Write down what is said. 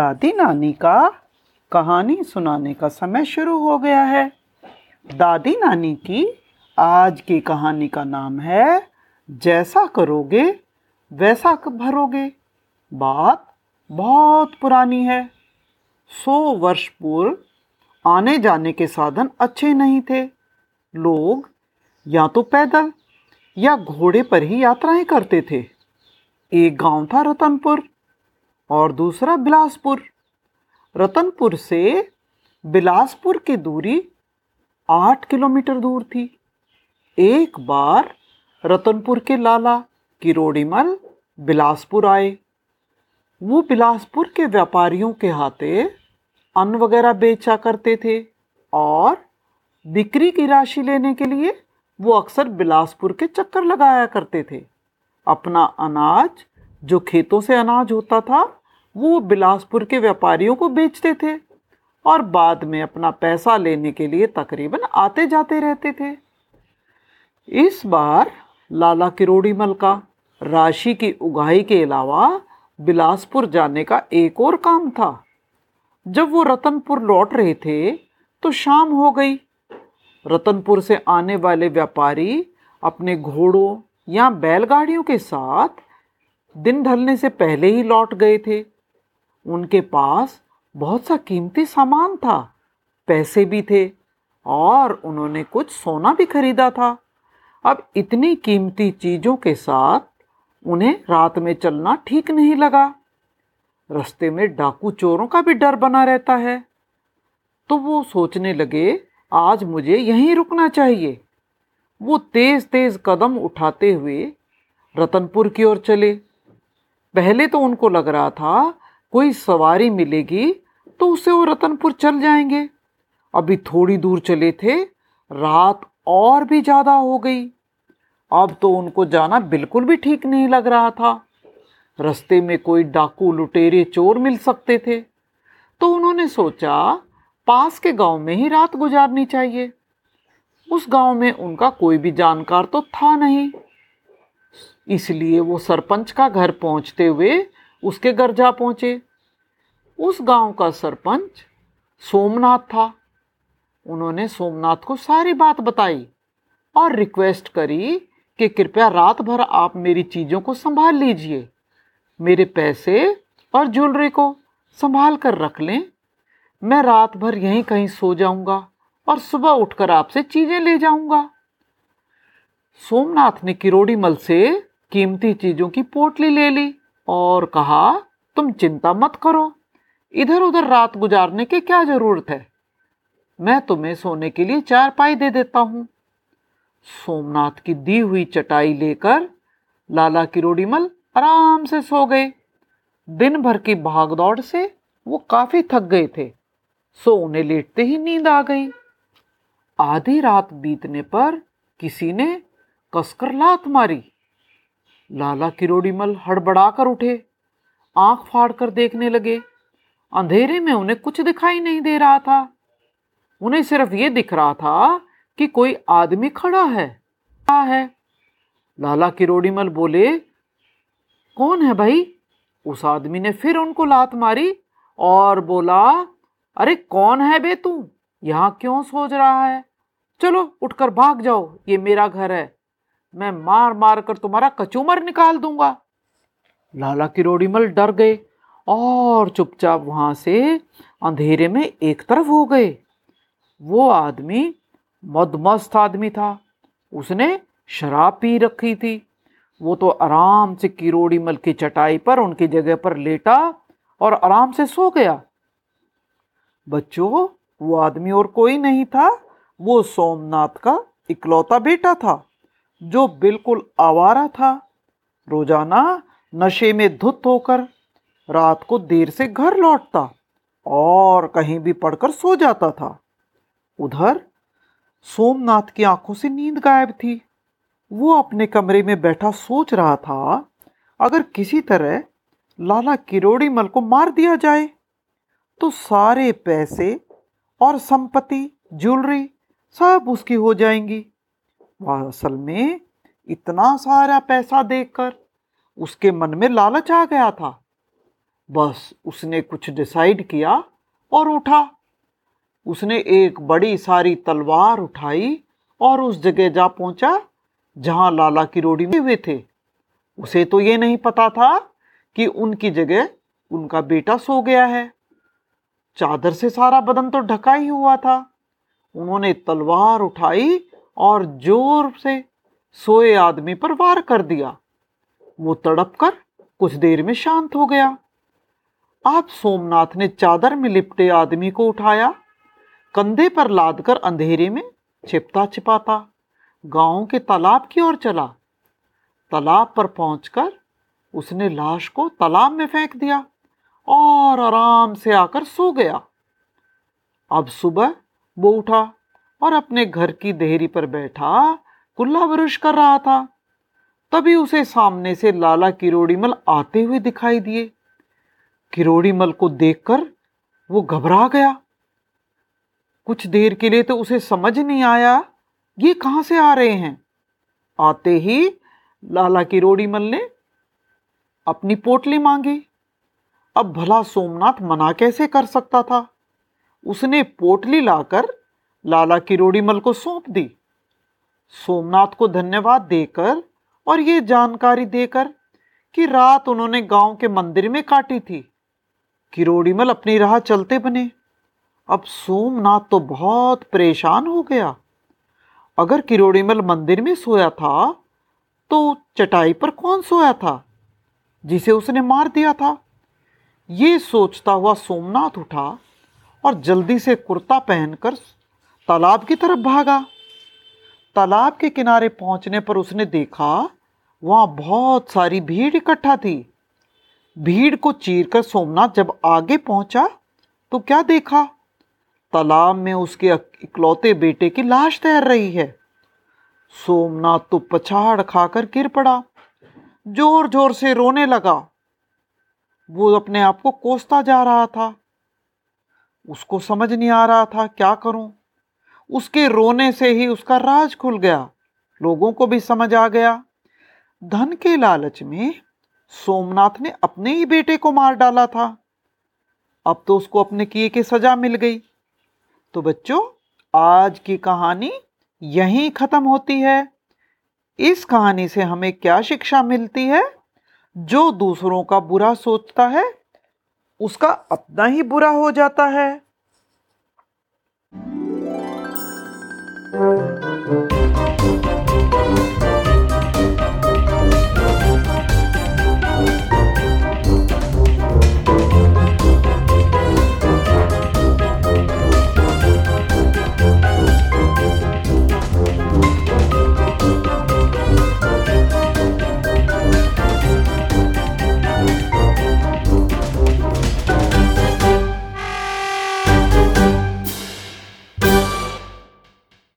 दादी नानी का कहानी सुनाने का समय शुरू हो गया है। दादी नानी की आज की कहानी का नाम है, जैसा करोगे, वैसा भरोगे। बात बहुत पुरानी है। सौ वर्ष पूर्व आने जाने के साधन अच्छे नहीं थे। लोग या तो पैदल या घोड़े पर ही यात्राएँ करते थे। एक गाँव था रतनपुर। और दूसरा बिलासपुर। रतनपुर से बिलासपुर की दूरी आठ किलोमीटर दूर थी। एक बार रतनपुर के लाला किरोड़ीमल बिलासपुर आए। वो बिलासपुर के व्यापारियों के हाथे अन्न वगैरह बेचा करते थे और बिक्री की राशि लेने के लिए वो अक्सर बिलासपुर के चक्कर लगाया करते थे। अपना अनाज जो खेतों से अनाज होता था वो बिलासपुर के व्यापारियों को बेचते थे और बाद में अपना पैसा लेने के लिए तकरीबन आते जाते रहते थे। इस बार लाला किरोड़ी मल का राशि की उगाही के अलावा बिलासपुर जाने का एक और काम था। जब वो रतनपुर लौट रहे थे तो शाम हो गई। रतनपुर से आने वाले व्यापारी अपने घोड़ों या बैलगाड़ियों के साथ दिन ढलने से पहले ही लौट गए थे। उनके पास बहुत सा कीमती सामान था। पैसे भी थे और उन्होंने कुछ सोना भी खरीदा था। अब इतनी कीमती चीज़ों के साथ उन्हें रात में चलना ठीक नहीं लगा। रास्ते में डाकू चोरों का भी डर बना रहता है। तो वो सोचने लगे, आज मुझे यहीं रुकना चाहिए। वो तेज तेज कदम उठाते हुए रतनपुर की ओर चले। पहले तो उनको लग रहा था कोई सवारी मिलेगी तो उसे वो रतनपुर चल जाएँगे। अभी थोड़ी दूर चले थे, रात और भी ज़्यादा हो गई। अब तो उनको जाना बिल्कुल भी ठीक नहीं लग रहा था। रास्ते में कोई डाकू लुटेरे चोर मिल सकते थे। तो उन्होंने सोचा, पास के गाँव में ही रात गुजारनी चाहिए। उस गाँव में उनका कोई भी जानकार तो था नहीं। इसलिए वो सरपंच का घर पहुँचते हुए उसके घर जा पहुँचे। उस गाँव का सरपंच सोमनाथ था। उन्होंने सोमनाथ को सारी बात बताई और रिक्वेस्ट करी कि कृपया रात भर आप मेरी चीज़ों को संभाल लीजिए, मेरे पैसे और ज्वेलरी को संभाल कर रख लें। मैं रात भर यहीं कहीं सो जाऊँगा और सुबह उठकर आपसे चीज़ें ले जाऊँगा। सोमनाथ ने किरोड़ी मल से कीमती चीज़ों की पोटली ले ली। और कहा, तुम चिंता मत करो। इधर उधर रात गुजारने की क्या ज़रूरत है? मैं तुम्हें सोने के लिए चार पाई दे देता हूँ। सोमनाथ की दी हुई चटाई लेकर लाला किरोड़ीमल आराम से सो गए। दिन भर की भागदौड़ से वो काफ़ी थक गए थे। सो उन्हें लेटते ही नींद आ गई। आधी रात बीतने पर किसी ने कसकर लात मारी। लाला किरोड़ीमल हड़बड़ा कर उठे, आँख फाड़ कर देखने लगे। अंधेरे में उन्हें कुछ दिखाई नहीं दे रहा था। उन्हें सिर्फ़ ये दिख रहा था कि कोई आदमी खड़ा है। क्या है। लाला किरोड़ीमल बोले, कौन है भाई? उस आदमी ने फिर उनको लात मारी और बोला, अरे कौन है बे तू? यहाँ क्यों सोच रहा है? चलो उठकर भाग जाओ, ये मेरा घर है। मैं मार मार कर तुम्हारा कचूमर निकाल दूँगा। लाला किरोड़ीमल डर गए और चुपचाप वहाँ से अंधेरे में एक तरफ़ हो गए। वो आदमी मदमस्त आदमी था। उसने शराब पी रखी थी। वो तो आराम से किरोड़ीमल की चटाई पर उनकी जगह पर लेटा और आराम से सो गया। बच्चों, वो आदमी और कोई नहीं था। वो सोमनाथ का इकलौता बेटा था। जो बिल्कुल आवारा था, रोज़ाना नशे में धुत होकर रात को देर से घर लौटता और कहीं भी पढ़कर सो जाता था। उधर सोमनाथ की आँखों से नींद गायब थी। वो अपने कमरे में बैठा सोच रहा था, अगर किसी तरह लाला किरोड़ी मल को मार दिया जाए तो सारे पैसे और संपत्ति, ज्वेलरी सब उसकी हो जाएँगी। वह असल में इतना सारा पैसा देखकर उसके मन में लालच आ गया था। बस उसने कुछ डिसाइड किया और उठा। उसने एक बड़ी सारी तलवार उठाई और उस जगह जा पहुँचा जहाँ लाला की रोड़ी में हुए थे। उसे तो ये नहीं पता था कि उनकी जगह उनका बेटा सो गया है। चादर से सारा बदन तो ढका ही हुआ था। उन्होंने तलवार उठाई और ज़ोर से सोए आदमी पर वार कर दिया। वो तड़प कर कुछ देर में शांत हो गया। आप सोमनाथ ने चादर में लिपटे आदमी को उठाया, कंधे पर लादकर अंधेरे में छिपता छिपाता गाँव के तालाब की ओर चला। तालाब पर पहुंचकर उसने लाश को तालाब में फेंक दिया और आराम से आकर सो गया। अब सुबह वो उठा। और अपने घर की देहरी पर बैठा, कुल्ला ब्रश कर रहा था। तभी उसे सामने से लाला किरोड़ीमल आते हुए दिखाई दिए। किरोड़ीमल को देखकर वो घबरा गया। कुछ देर के लिए तो उसे समझ नहीं आया, ये कहाँ से आ रहे हैं? आते ही लाला किरोड़ीमल ने अपनी पोटली मांगी। अब भला सोमनाथ मना कैसे कर सकता था? उसने पोटली लाकर लाला की किरोड़ीमल को सौंप दी। सोमनाथ को धन्यवाद देकर और ये जानकारी देकर कि रात उन्होंने गाँव के मंदिर में काटी थी। किरोड़ीमल अपनी राह चलते बने। अब सोमनाथ तो बहुत परेशान हो गया। अगर किरोड़ीमल मंदिर में सोया था तो चटाई पर कौन सोया था? जिसे उसने मार दिया था। ये सोचता हुआ सोमनाथ उठा और जल्दी से कुर्ता पहनकर तालाब की तरफ़ भागा। तालाब के किनारे पहुँचने पर उसने देखा, वहाँ बहुत सारी भीड़ इकट्ठा थी। भीड़ को चीरकर सोमनाथ जब आगे पहुँचा तो क्या देखा? तालाब में उसके इकलौते बेटे की लाश तैर रही है। सोमनाथ तो पछाड़ खाकर गिर पड़ा ज़ोर ज़ोर से रोने लगा। वो अपने आप को कोसता जा रहा था। उसको समझ नहीं आ रहा था, क्या करूँ? उसके रोने से ही उसका राज खुल गया। लोगों को भी समझ आ गया। धन के लालच में सोमनाथ ने अपने ही बेटे को मार डाला था। अब तो उसको अपने किए की सजा मिल गई। तो बच्चों, आज की कहानी यहीं ख़त्म होती है। इस कहानी से हमें क्या शिक्षा मिलती है? जो दूसरों का बुरा सोचता है, उसका अपना ही बुरा हो जाता है। Música